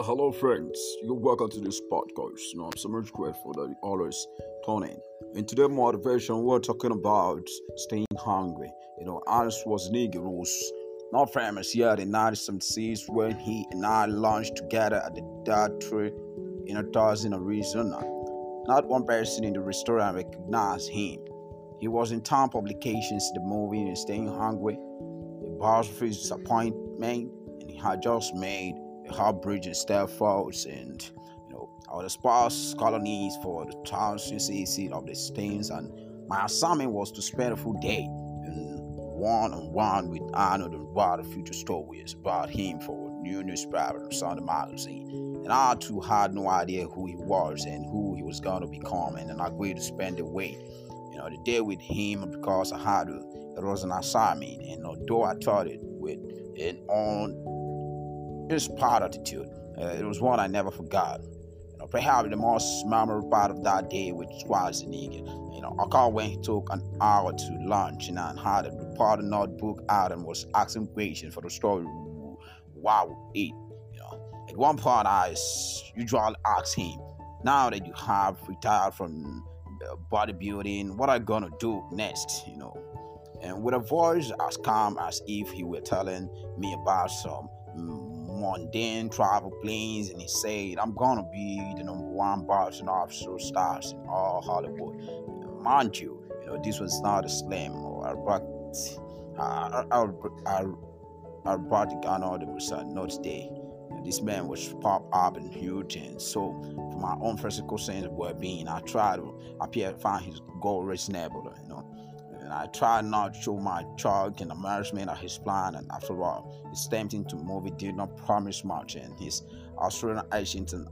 hello friends, you're welcome to this podcast. I'm so much grateful that you always tune in. In today's motivation, we're talking about staying hungry. You know, Arnold was not famous yet in 1976 when he and I launched together at the Tree in Tucson Arizona. Not one person in the restaurant recognized him. He was in town publications, the movie, and staying hungry. The boss of his disappointment, and he had just made Heartbridge and Stelfos and you know our the sparse colonies for the township seat of the Stains and my assignment was to spend a full day in one on one with Arnold and write a future stories about him for a new newspaper and Sunday magazine. And I too had no idea who he was and who he was going to become and then I agreed to spend the week you know the day with him because I had to it was an assignment and although I thought it with an on inspired attitude. Uh, it was one I never forgot. You know, perhaps the most memorable part of that day with Schwarzenegger. You know, I he took an hour to lunch and had a report notebook out and was asking questions for the story Wow, eat. You know, at one point I usually ask him, now that you have retired from bodybuilding, what are you gonna do next? You know, and with a voice as calm as if he were telling me about some mundane travel planes and he said, I'm gonna be the number one boxing officer stars in all Hollywood. Mind you, you know, this was not a slam or a Albert Arnold was not today. This man was pop up and huge, and so for my own physical sense of well-being, I tried to appear find his goal reasonable, you know and I tried not to show my chalk and embarrassment of his plan. And after all, his tempting to move it did not promise much, and his Australian agent and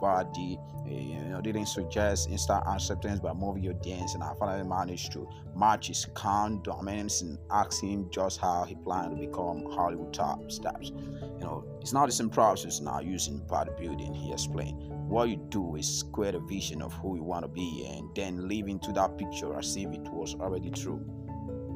body eh, you know, didn't suggest instant acceptance by movie audience. And I finally managed to match his calm dominance and ask him just how he planned to become Hollywood top stars. You know, it's not the same process now using bodybuilding, he explained what you do is create a vision of who you want to be and then live into that picture as if it was already true.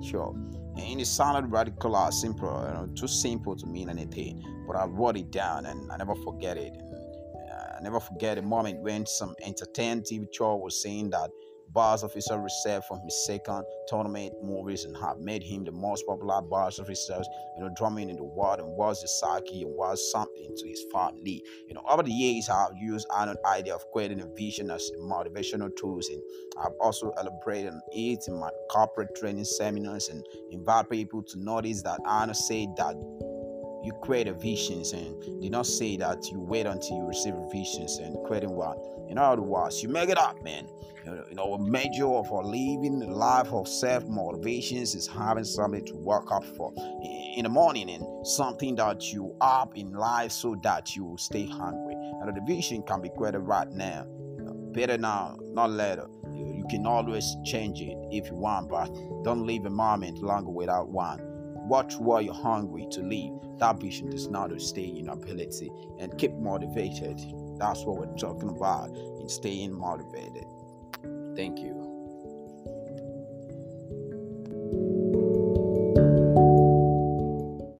Sure. And it sounded radical or simple, you know, too simple to mean anything, but I wrote it down and I never forget it. And, uh, I never forget a moment when some entertainment TV show was saying that box officer received from his second tournament movies and have made him the most popular box officer, you know, drumming in the world and was the psyche and was something to his family. You know, over the years, I've used an idea of creating a vision as motivational tools, and I've also elaborated it in my corporate training seminars and invite people to notice that Anna said that you create a visions and did not say that you wait until you receive visions and creating one. In other words, you make it up, man. You know, a major of our living a life of self motivations is having something to work up for in the morning and something that you up in life so that you stay hungry. And the vision can be created right now. better now, not later. You can always change it if you want, but don't leave a moment longer without one. Watch while you're hungry to leave. That vision does not stay in ability and keep motivated. That's what we're talking about in staying motivated. Thank you.